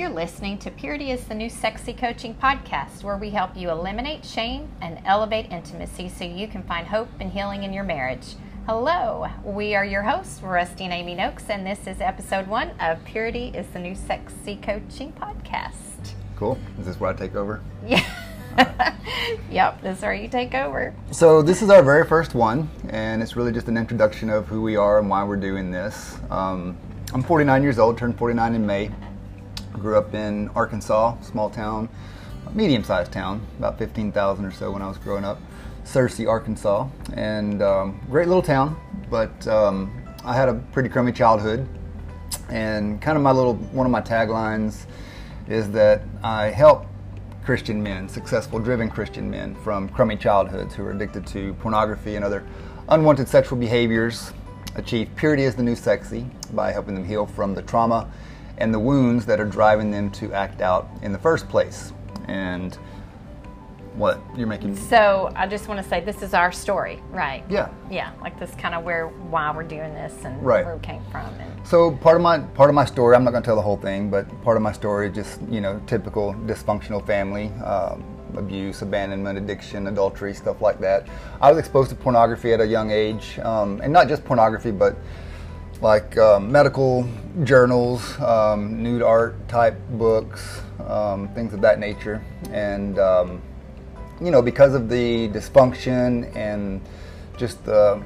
You're listening to Purity is the New Sexy Coaching Podcast, where we help you eliminate shame and elevate intimacy so you can find hope and healing in your marriage. Hello, we are your hosts, Rusty and Amy Noakes, and this is episode one of Purity is the New Sexy Coaching Podcast. Cool. Is this where I take over? Yeah. yep, this is where you take over. So, this is our very first one, and it's really just an introduction of who we are and why we're doing this. Um, I'm 49 years old, turned 49 in May. Grew up in Arkansas, small town, medium sized town, about 15,000 or so when I was growing up. Searcy, Arkansas, and um, great little town, but um, I had a pretty crummy childhood. And kind of my little one of my taglines is that I help Christian men, successful, driven Christian men from crummy childhoods who are addicted to pornography and other unwanted sexual behaviors achieve purity as the new sexy by helping them heal from the trauma and the wounds that are driving them to act out in the first place. And what you're making So I just want to say this is our story, right? yeah Yeah, like this kind of where why we're doing this and Right. where we came from and So part of my part of my story, I'm not going to tell the whole thing, but part of my story, is just you know, typical dysfunctional family, um, abuse, abandonment, addiction, adultery, stuff like that. I was exposed to pornography at a young age, um, and not just pornography, but like um, medical journals, um, nude art type books, um, things of that nature, and um, you know, because of the dysfunction and just the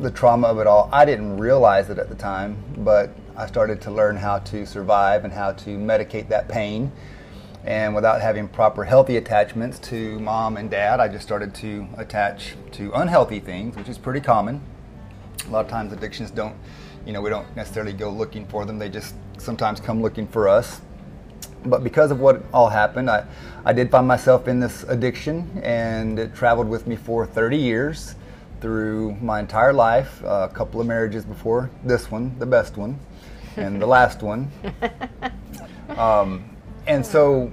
the trauma of it all, I didn't realize it at the time, but I started to learn how to survive and how to medicate that pain. And without having proper healthy attachments to mom and dad, I just started to attach to unhealthy things, which is pretty common. A lot of times addictions don't, you know, we don't necessarily go looking for them. They just sometimes come looking for us but because of what all happened, I, I did find myself in this addiction, and it traveled with me for 30 years through my entire life. Uh, a couple of marriages before this one, the best one, and the last one. Um, and so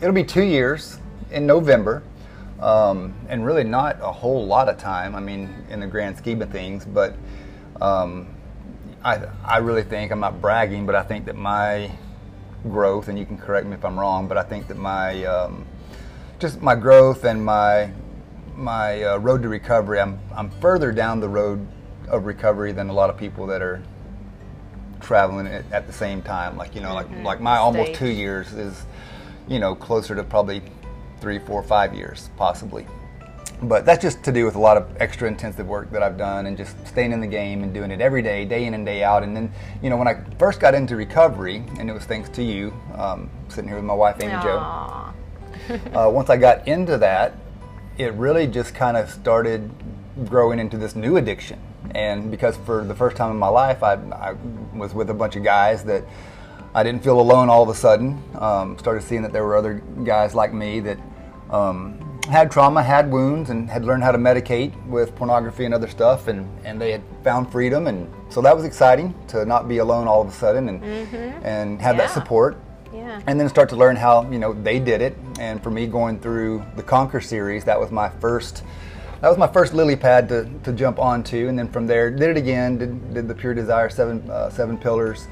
it'll be two years in November, um, and really not a whole lot of time. I mean, in the grand scheme of things, but um, I, I really think I'm not bragging, but I think that my growth, and you can correct me if I'm wrong, but I think that my um, just my growth and my my uh, road to recovery, I'm I'm further down the road of recovery than a lot of people that are traveling it at the same time. Like you know, like like my almost two years is you know closer to probably three, four, five years possibly. But that's just to do with a lot of extra intensive work that I've done and just staying in the game and doing it every day, day in and day out. And then, you know, when I first got into recovery, and it was thanks to you, um, sitting here with my wife, Amy Jo, uh, once I got into that, it really just kind of started growing into this new addiction. And because for the first time in my life, I, I was with a bunch of guys that I didn't feel alone all of a sudden. Um, started seeing that there were other guys like me that um, had trauma, had wounds, and had learned how to medicate with pornography and other stuff, and, and they had found freedom. And so that was exciting to not be alone all of a sudden and, and have that support. Yeah. and then start to learn how you know they did it. And for me going through the conquer series that was my first that was my first lily pad to, to jump onto. And then from there did it again did, did the pure desire seven uh, seven pillars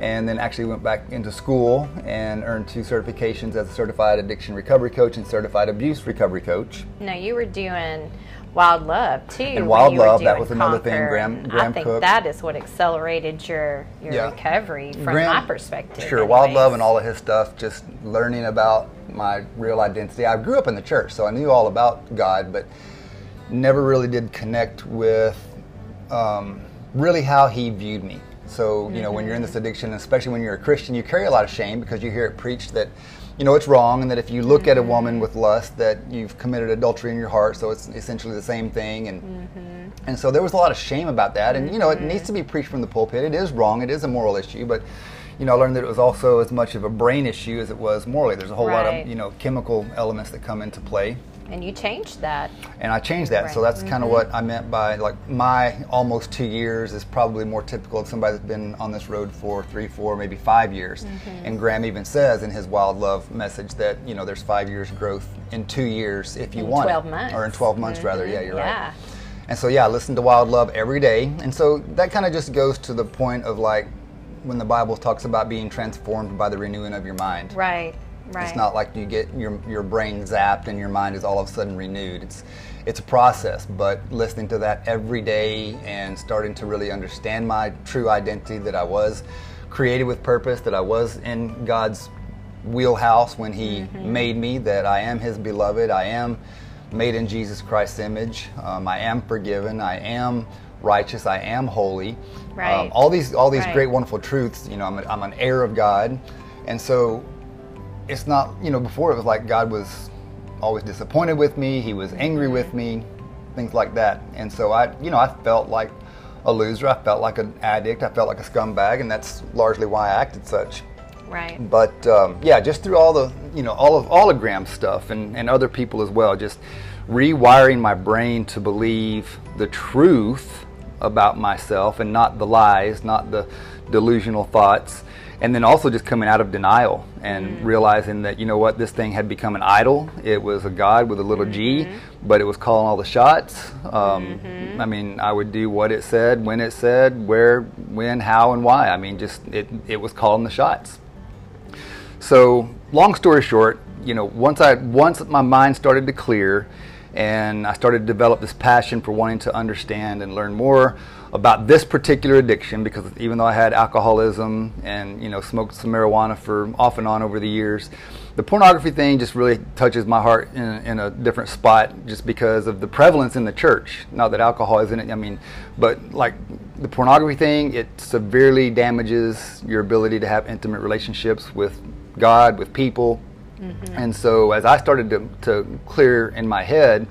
and then actually went back into school and earned two certifications as a certified addiction recovery coach and certified abuse recovery coach No, you were doing Wild Love too. And Wild Love, that was another thing, Graham- Graham I think Cooke. that is what accelerated your your Yeah. recovery from Graham- my perspective. Sure, Wild. Love and all of his stuff, just learning about my real identity. I grew up in the church, so I knew all about God, but never really did connect with um, really how He viewed me. So, you know, when you're in this mm-hmm. addiction, especially when you're a Christian, you carry a lot of shame because you hear it preached that, you know, it's wrong and that if you look at a woman mm-hmm. with lust, that you've committed adultery in your heart. So it's essentially the same thing. And mm-hmm. and so there was a lot of shame about that. And, you know, it needs to be preached from the pulpit. It is wrong. It is a moral issue. But, you know, I learned that it was also as much of a brain issue as it was morally. There's a whole lot of, you know, chemical elements that come into play. And you changed that. And I changed that. So Right. that's kind of mm-hmm. what I meant by like my almost two years is probably more typical of somebody that's been on this road for three, four, maybe five years. Mm-hmm. And Graham even says in his Wild Love message that, you know, there's five years growth in two years if you In want 12 it. months. Or in 12 months rather. Mm-hmm. Yeah, you're Yeah. right. And so yeah, I listen to Wild Love every day. And so that kind of just goes to the point of like when the Bible talks about being transformed by the renewing of your mind. Right. Right. It's not like you get your your brain zapped and your mind is all of a sudden renewed. It's it's a process, but listening to that every day and starting to really understand my true identity that I was created with purpose, that I was in God's wheelhouse when He mm-hmm. made me, that I am His beloved, I am made in Jesus Christ's image, um, I am forgiven, I am righteous, I am holy. Right. Um, all these all these right. great wonderful truths. You know, I'm, a, I'm an heir of God, and so it's not, you know, before it was like God was always disappointed with me, he was angry with me, things like that. And so I, you know, I felt like a loser, I felt like an addict, I felt like a scumbag, and that's largely why I acted such. Right. But um, yeah, just through all the, you know, all of Oligram stuff and, and other people as well, just rewiring my brain to believe the truth about myself and not the lies, not the delusional thoughts and then also just coming out of denial and mm-hmm. realizing that you know what this thing had become an idol it was a god with a little mm-hmm. g but it was calling all the shots um, mm-hmm. i mean i would do what it said when it said where when how and why i mean just it, it was calling the shots so long story short you know once i once my mind started to clear and i started to develop this passion for wanting to understand and learn more about this particular addiction because even though I had alcoholism and you know smoked some marijuana for off and on over the years, the pornography thing just really touches my heart in, in a different spot just because of the prevalence in the church. Not that alcohol isn't it, I mean, but like the pornography thing, it severely damages your ability to have intimate relationships with God, with people. Mm-hmm. And so as I started to, to clear in my head,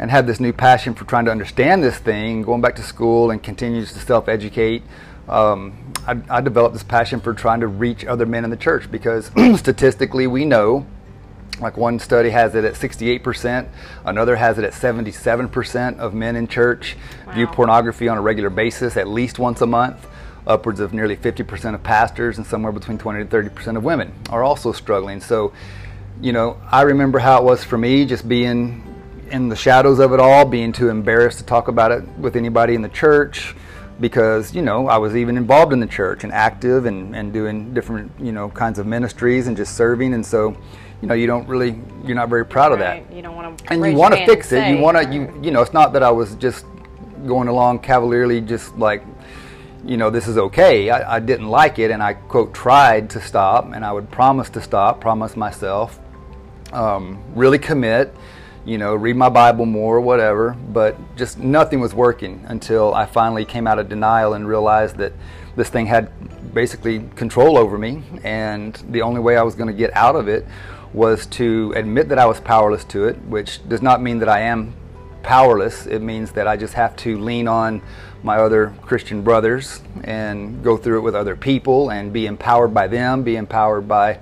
and had this new passion for trying to understand this thing, going back to school and continues to self-educate. Um, I, I, developed this passion for trying to reach other men in the church because statistically we know, like one study has it at 68%, another has it at 77% of men in church wow. view pornography on a regular basis at least once a month. Upwards of nearly 50% of pastors and somewhere between 20 to 30% of women are also struggling. So, you know, I remember how it was for me just being in the shadows of it all, being too embarrassed to talk about it with anybody in the church because, you know, I was even involved in the church and active and, and doing different, you know, kinds of ministries and just serving. And so, you know, you don't really, you're not very proud right. of that. You don't want to, and you want to fix it. you want to, you, you know, it's not that I was just going along cavalierly, just like, you know, this is okay. I, I didn't like it, and I quote tried to stop, and I would promise to stop, promise myself, um, really commit you know, read my Bible more, whatever, but just nothing was working until I finally came out of denial and realized that this thing had basically control over me, and the only way I was going to get out of it was to admit that I was powerless to it, which does not mean that I am powerless. It means that I just have to lean on my other Christian brothers and go through it with other people and be empowered by them, be empowered by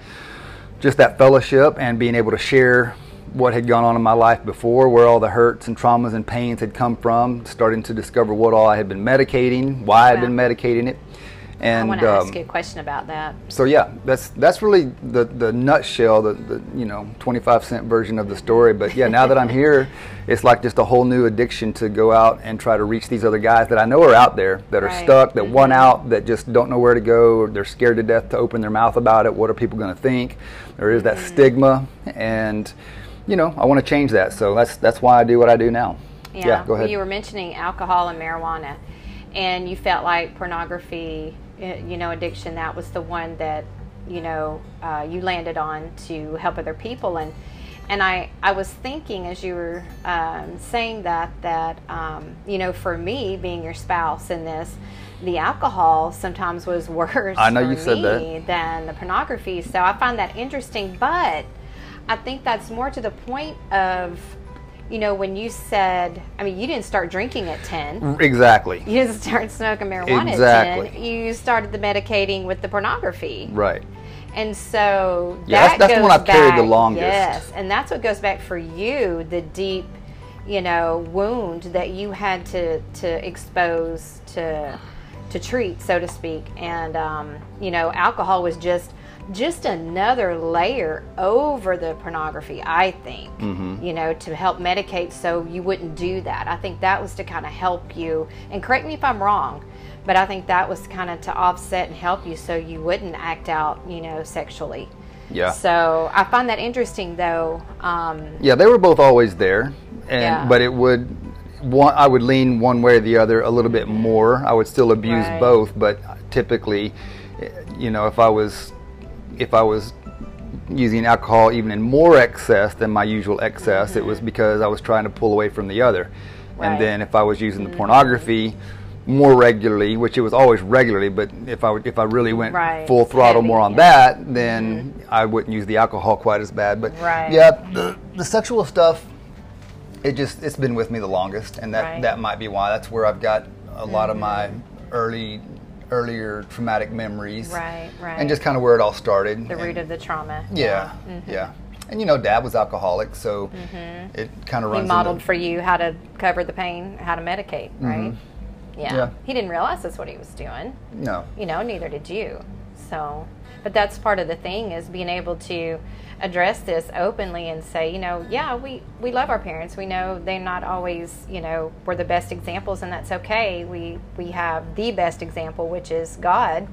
just that fellowship and being able to share what had gone on in my life before, where all the hurts and traumas and pains had come from, starting to discover what all I had been medicating, why I'd been medicating it. And I want to um, ask you a question about that. So yeah, that's that's really the the nutshell, the, the you know 25 cent version of the story. But yeah, now that I'm here, it's like just a whole new addiction to go out and try to reach these other guys that I know are out there that are right. stuck, that mm-hmm. want out, that just don't know where to go, or they're scared to death to open their mouth about it. What are people going to think? There is that mm-hmm. stigma and you know, I want to change that. So that's that's why I do what I do now. Yeah, yeah go ahead. You were mentioning alcohol and marijuana, and you felt like pornography, you know, addiction. That was the one that you know uh, you landed on to help other people and and I, I was thinking as you were um, saying that that um, you know for me being your spouse in this the alcohol sometimes was worse I know for you said me that. than the pornography so I find that interesting but I think that's more to the point of, you know, when you said, I mean, you didn't start drinking at 10. Exactly. You didn't start smoking marijuana exactly. at 10. You started the medicating with the pornography. Right. And so yeah, that that's, that's goes the one I've back, carried the longest. Yes, and that's what goes back for you, the deep, you know, wound that you had to to expose to to treat, so to speak. And um, you know, alcohol was just just another layer over the pornography, I think, mm-hmm. you know, to help medicate so you wouldn't do that. I think that was to kind of help you, and correct me if I'm wrong, but I think that was kind of to offset and help you so you wouldn't act out, you know, sexually. Yeah. So I find that interesting, though. Um, Yeah, they were both always there, and Yeah. but it would one I would lean one way or the other a little bit more. I would still abuse Right. both, but typically, you know, if I was if I was using alcohol even in more excess than my usual excess, it was because I was trying to pull away from the other. Mm-hmm. Right. Mm-hmm. And then if I was using the pornography more regularly, which it was always regularly, but if I if I really went Right. full throttle more on yeah. Mm-hmm. that, then I wouldn't use the alcohol quite as bad. But Right. yeah, the, the sexual stuff, it just it's been with me the longest, and that that might be why. That's where I've got a lot of my early earlier traumatic memories, Right, right. and just kind of where it all started. the And- root of the trauma. yeah, Mm-hmm. yeah. And you know, Dad was alcoholic, so it kind of He runs. in modeled the- for you how to cover the pain, how to medicate, right? Yeah. Mm-hmm. Yeah. He didn't realize that's what he was doing. No, you know neither did you so but that's part of the thing is being able to address this openly and say you know yeah we we love our parents. We know they're not always you know we're the best examples and that's okay. We we have the best example which is god.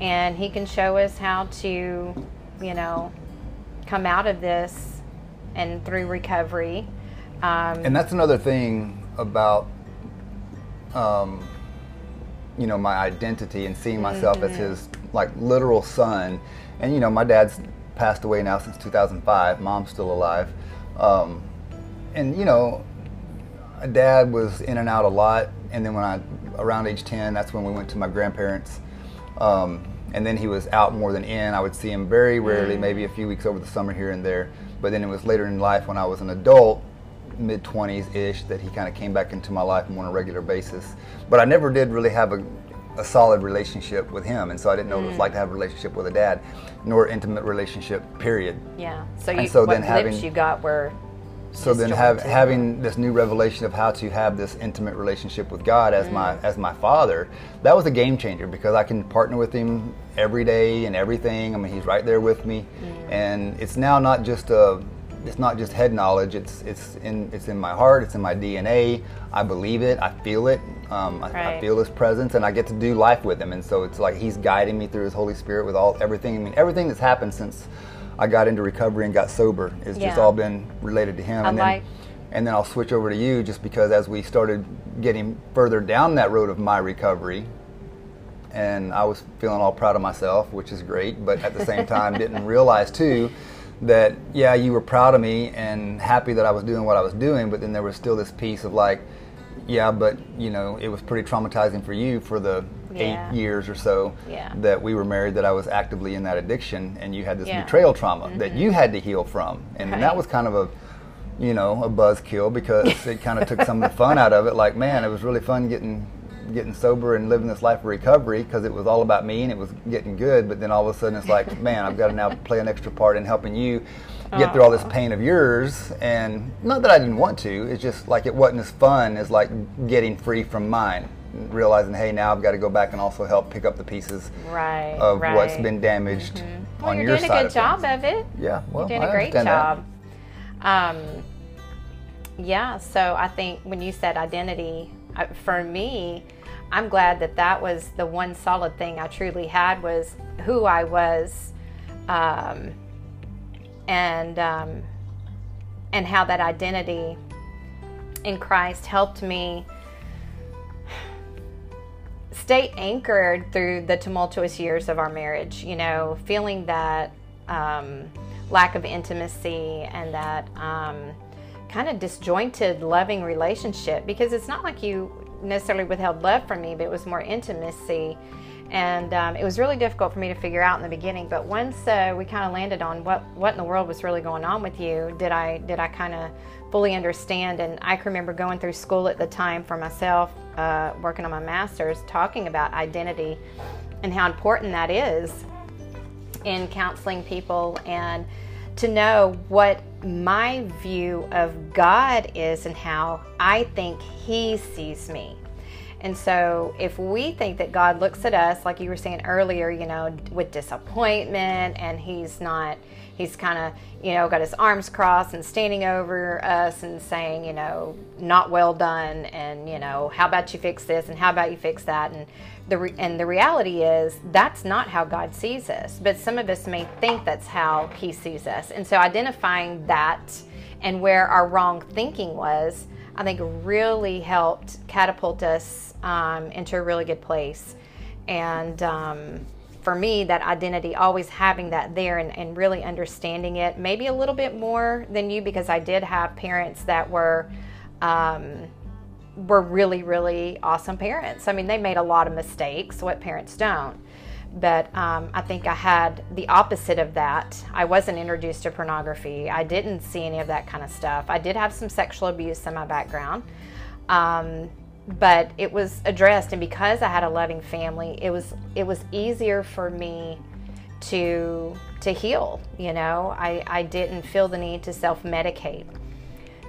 And he can show us how to you know come out of this and through recovery. Um, and that's another thing about um, you know my identity and seeing myself as his like literal son. And you know my dad's passed away now since 2005 mom's still alive. Um, and you know dad was in and out a lot. And then when i around age 10 that's when we went to my grandparents. Um, and then he was out more than in. I would see him very rarely maybe a few weeks over the summer here and there. But then it was later in life when i was an adult mid 20s ish that he kind of came back into my life more on a regular basis. But i never did really have a, a solid relationship with him and so i didn't know what it was like to have a relationship with a dad nor intimate relationship period yeah so you, And so then having- you got were so then have, having this new revelation of how to have this intimate relationship with God as Mm. my as my father, that was a game changer because I can partner with him every day and everything. I mean, he's right there with me, Mm. and it's now not just a it's not just head knowledge. It's it's in it's in my heart. It's in my DNA. I believe it. I feel it. Um, I, I feel his presence, and I get to do life with him. And so it's like he's guiding me through his Holy Spirit with all everything. I mean, everything that's happened since I got into recovery and got sober is just all been related to him. And then, like- and then I'll switch over to you just because as we started getting further down that road of my recovery, and I was feeling all proud of myself, which is great, but at the same time didn't realize too that yeah, you were proud of me and happy that I was doing what I was doing, but then there was still this piece of like, yeah, but you know, it was pretty traumatizing for you for the Yeah. eight years or so Yeah. that we were married that I was actively in that addiction and you had this Yeah. betrayal trauma that you mm-hmm. had to heal from. And Right. that was kind of a you know, a buzzkill because it kind of took some of the fun out of it. Like, man, it was really fun getting getting sober and living this life of recovery because it was all about me and it was getting good. But then all of a sudden, it's like, man, I've got to now play an extra part in helping you get through all this pain of yours. And not that I didn't want to. It's just like it wasn't as fun as like getting free from mine. Realizing, hey, now I've got to go back and also help pick up the pieces right of right. what's been damaged well, on you're your doing a good of job of it Yeah, well, you're doing I a great job. Um, yeah, so I think when you said identity, for me, I'm glad that that was the one solid thing I truly had was who I was, um, and um, and how that identity in Christ helped me stay anchored through the tumultuous years of our marriage. You know, feeling that um, lack of intimacy and that um, kind of disjointed, loving relationship because it's not like you necessarily withheld love from me, but it was more intimacy. And um, it was really difficult for me to figure out in the beginning. But once uh, we kind of landed on what what in the world was really going on with you, did I did I kind of fully understand? And I can remember going through school at the time for myself, uh, working on my master's, talking about identity and how important that is in counseling people and to know what my view of God is and how I think He sees me. And so, if we think that God looks at us, like you were saying earlier, you know, with disappointment and He's not, He's kind of, you know, got His arms crossed and standing over us and saying, you know, not well done, and, you know, how about you fix this and how about you fix that? And the, re- and the reality is that's not how God sees us, but some of us may think that's how He sees us. And so, identifying that and where our wrong thinking was, I think really helped catapult us um, into a really good place. And um, for me, that identity, always having that there and, and, really understanding it, maybe a little bit more than you, because I did have parents that were. Um, were really, really awesome parents. I mean, they made a lot of mistakes, what parents don't but um, I think I had the opposite of that. I wasn't introduced to pornography. I didn't see any of that kind of stuff. I did have some sexual abuse in my background, um, but it was addressed. And because I had a loving family, it was it was easier for me to to heal. You know, I, I didn't feel the need to self medicate.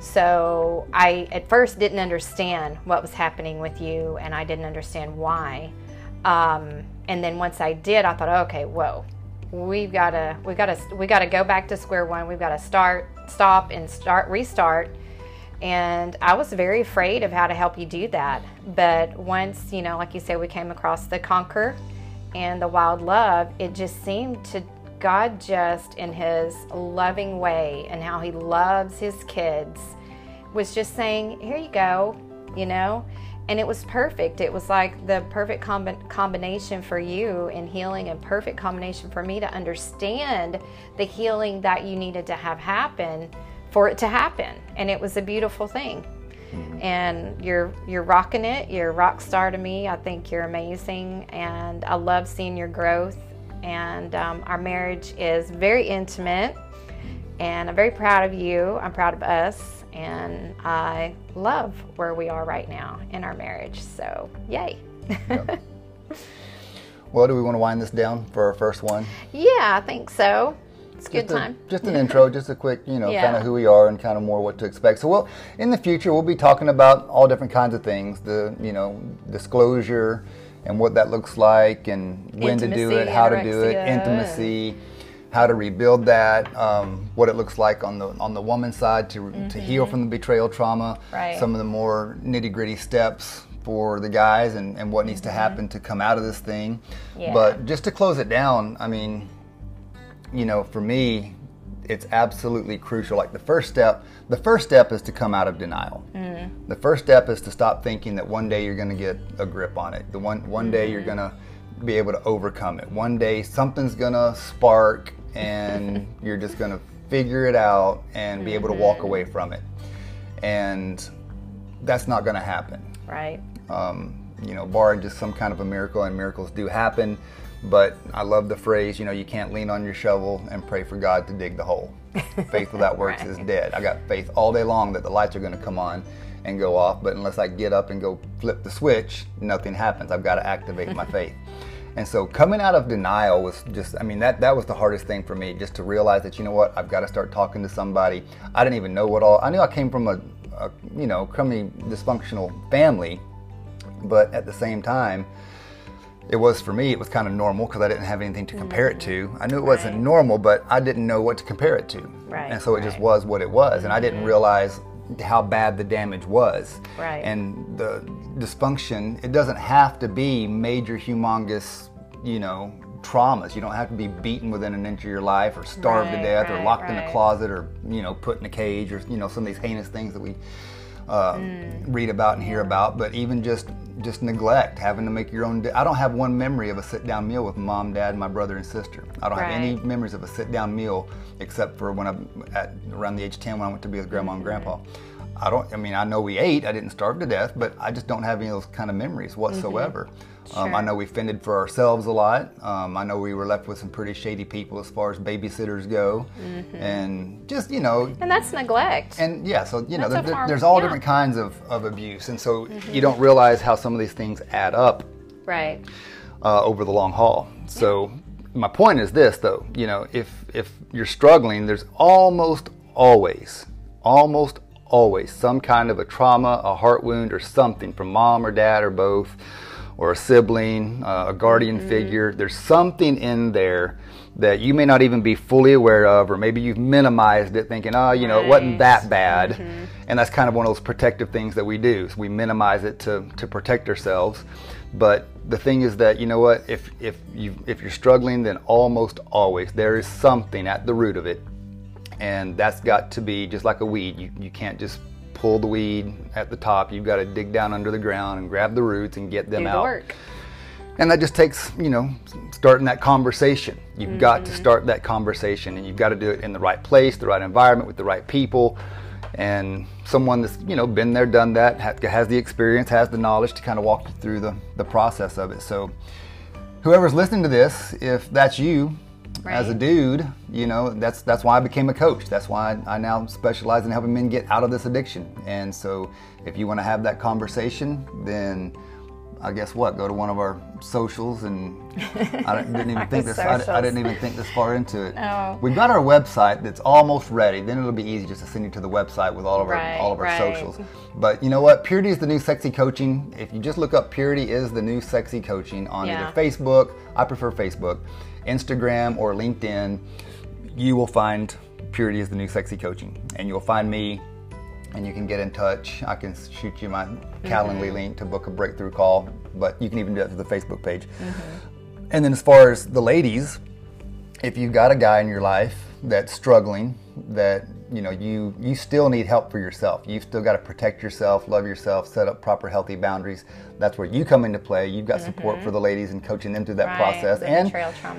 So I at first didn't understand what was happening with you, and I didn't understand why. Um, and then once I did, I thought, okay, whoa, we've got to we got to we got to go back to square one. We've got to start, stop, and start restart. And I was very afraid of how to help you do that. But once you know, like you said, we came across the conquer and the wild love. It just seemed to God just in His loving way and how He loves His kids was just saying, here you go, you know and it was perfect. It was like the perfect comb- combination for you in healing, and perfect combination for me to understand the healing that you needed to have happen for it to happen. And it was a beautiful thing. Mm-hmm. And you're you're rocking it. You're a rock star to me. I think you're amazing, and I love seeing your growth. And um, our marriage is very intimate, and I'm very proud of you. I'm proud of us and I love where we are right now in our marriage. So, yay. yep. Well, do we want to wind this down for our first one? Yeah, I think so. It's a good time. just an intro, just a quick, you know, yeah. kind of who we are and kind of more what to expect. So, we'll in the future we'll be talking about all different kinds of things. The you know disclosure and what that looks like, and when intimacy, to do it, how to do it, intimacy how to rebuild that, um, what it looks like on the on the woman's side to mm-hmm. to heal from the betrayal trauma, right. some of the more nitty gritty steps for the guys and, and what needs mm-hmm. to happen to come out of this thing. Yeah. But just to close it down, I mean, you know, for me, it's absolutely crucial. Like the first step, the first step is to come out of denial. Mm. The first step is to stop thinking that one day you're going to get a grip on it. The one one mm-hmm. day you're mm-hmm. going to be able to overcome it. One day something's to spark and you're just to figure it out and be able to walk away mm-hmm. from it. And that's not to happen. Right. Um, you know, barring just some kind of a miracle, and miracles do happen. But I love the phrase, you know, you can't lean on your shovel and pray for God to dig the hole. faith without works right. is dead. I got faith all day long that the lights are going to come on and go off, but unless I get up and go flip the switch, nothing happens. I've got to activate my faith. And so coming out of denial was just, I mean, that, that was the hardest thing for me, just to realize that, you know what, I've got to start talking to somebody. I didn't even know what all, I knew I came from a, a you know, crummy, dysfunctional family, but at the same time, it was for me, it was kind of normal because I didn't have anything to compare it to. I knew it wasn't right. normal, but I didn't know what to compare it to. Right. And so it right. just was what it was. And I didn't mm-hmm. realize how bad the damage was. Right. And the dysfunction, it doesn't have to be major, humongous, you know, traumas. You don't have to be beaten within an inch of your life or starved right, to death right, or locked right. in a closet or, you know, put in a cage or, you know, some of these heinous things that we uh, mm. read about and hear about, but even just just neglect, having to make your own. Di- I don't have one memory of a sit down meal with mom, dad, my brother, and sister. I don't right. have any memories of a sit down meal except for when I at around the age of ten when I went to be with grandma mm-hmm. and grandpa. I don't. I mean, I know we ate. I didn't starve to death, but I just don't have any of those kind of memories whatsoever. Mm-hmm. Sure. Um, I know we fended for ourselves a lot. Um, I know we were left with some pretty shady people as far as babysitters go, mm-hmm. and just you know. And that's neglect. And yeah, so you know, there, there's all yeah. different kinds of, of abuse, and so mm-hmm. you don't realize how some of these things add up. Right. Uh, over the long haul. So my point is this, though. You know, if if you're struggling, there's almost always, almost always some kind of a trauma, a heart wound, or something from mom or dad or both, or a sibling, uh, a guardian mm-hmm. figure. There's something in there that you may not even be fully aware of, or maybe you've minimized it thinking, oh, you know, it wasn't that bad. Mm-hmm. And that's kind of one of those protective things that we do. So we minimize it to, to protect ourselves. But the thing is that, you know what, if, if, you, if you're struggling, then almost always there is something at the root of it. And that's got to be just like a weed. You, you can't just pull the weed at the top. You've got to dig down under the ground and grab the roots and get them do out. The work. And that just takes, you know, starting that conversation. You've mm-hmm. got to mm-hmm. start that conversation and you've got to do it in the right place, the right environment, with the right people. And someone that's, you know, been there, done that, has the experience, has the knowledge to kind of walk you through the, the process of it. So, whoever's listening to this, if that's you, Right. as a dude, you know, that's that's why I became a coach. That's why I, I, now specialize in helping men get out of this addiction. And so, if you want to have that conversation, then I guess what? Go to one of our socials, and I didn't even think this. I, I, didn't even think this far into it. Oh. We've got our website that's almost ready. Then it'll be easy just to send you to the website with all of right, our all of our right. socials. But you know what? Purity is the new sexy coaching. If you just look up Purity is the new sexy coaching on yeah. either Facebook. I prefer Facebook, Instagram, or LinkedIn. You will find Purity is the new sexy coaching, and you'll find me and you can get in touch. I can shoot you my Calendly mm-hmm. link to book a breakthrough call, but you can even do that through the Facebook page. Mm-hmm. And then as far as the ladies, if you've got a guy in your life that's struggling, that you know you you still need help for yourself. You've still got to protect yourself, love yourself, set up proper healthy boundaries. That's where you come into play. You've got mm-hmm. support for the ladies and coaching them through that right, process, and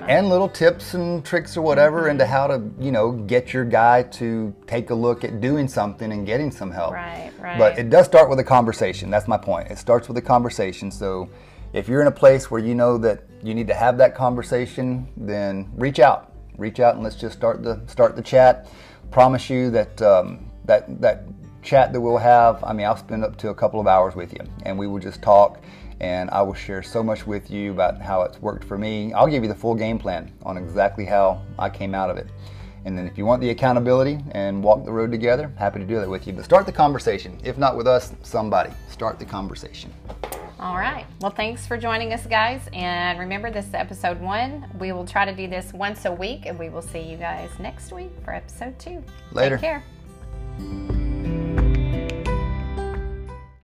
and little tips and tricks or whatever mm-hmm. into how to you know get your guy to take a look at doing something and getting some help. Right, right. But it does start with a conversation. That's my point. It starts with a conversation. So if you're in a place where you know that you need to have that conversation, then reach out. Reach out and let's just start the start the chat promise you that um, that that chat that we'll have. I mean, I'll spend up to a couple of hours with you, and we will just talk. And I will share so much with you about how it's worked for me. I'll give you the full game plan on exactly how I came out of it. And then if you want the accountability and walk the road together, happy to do that with you. But start the conversation. If not with us, somebody. Start the conversation. All right. Well, thanks for joining us, guys. And remember, this is episode one. We will try to do this once a week, and we will see you guys next week for episode two. Later. Take care.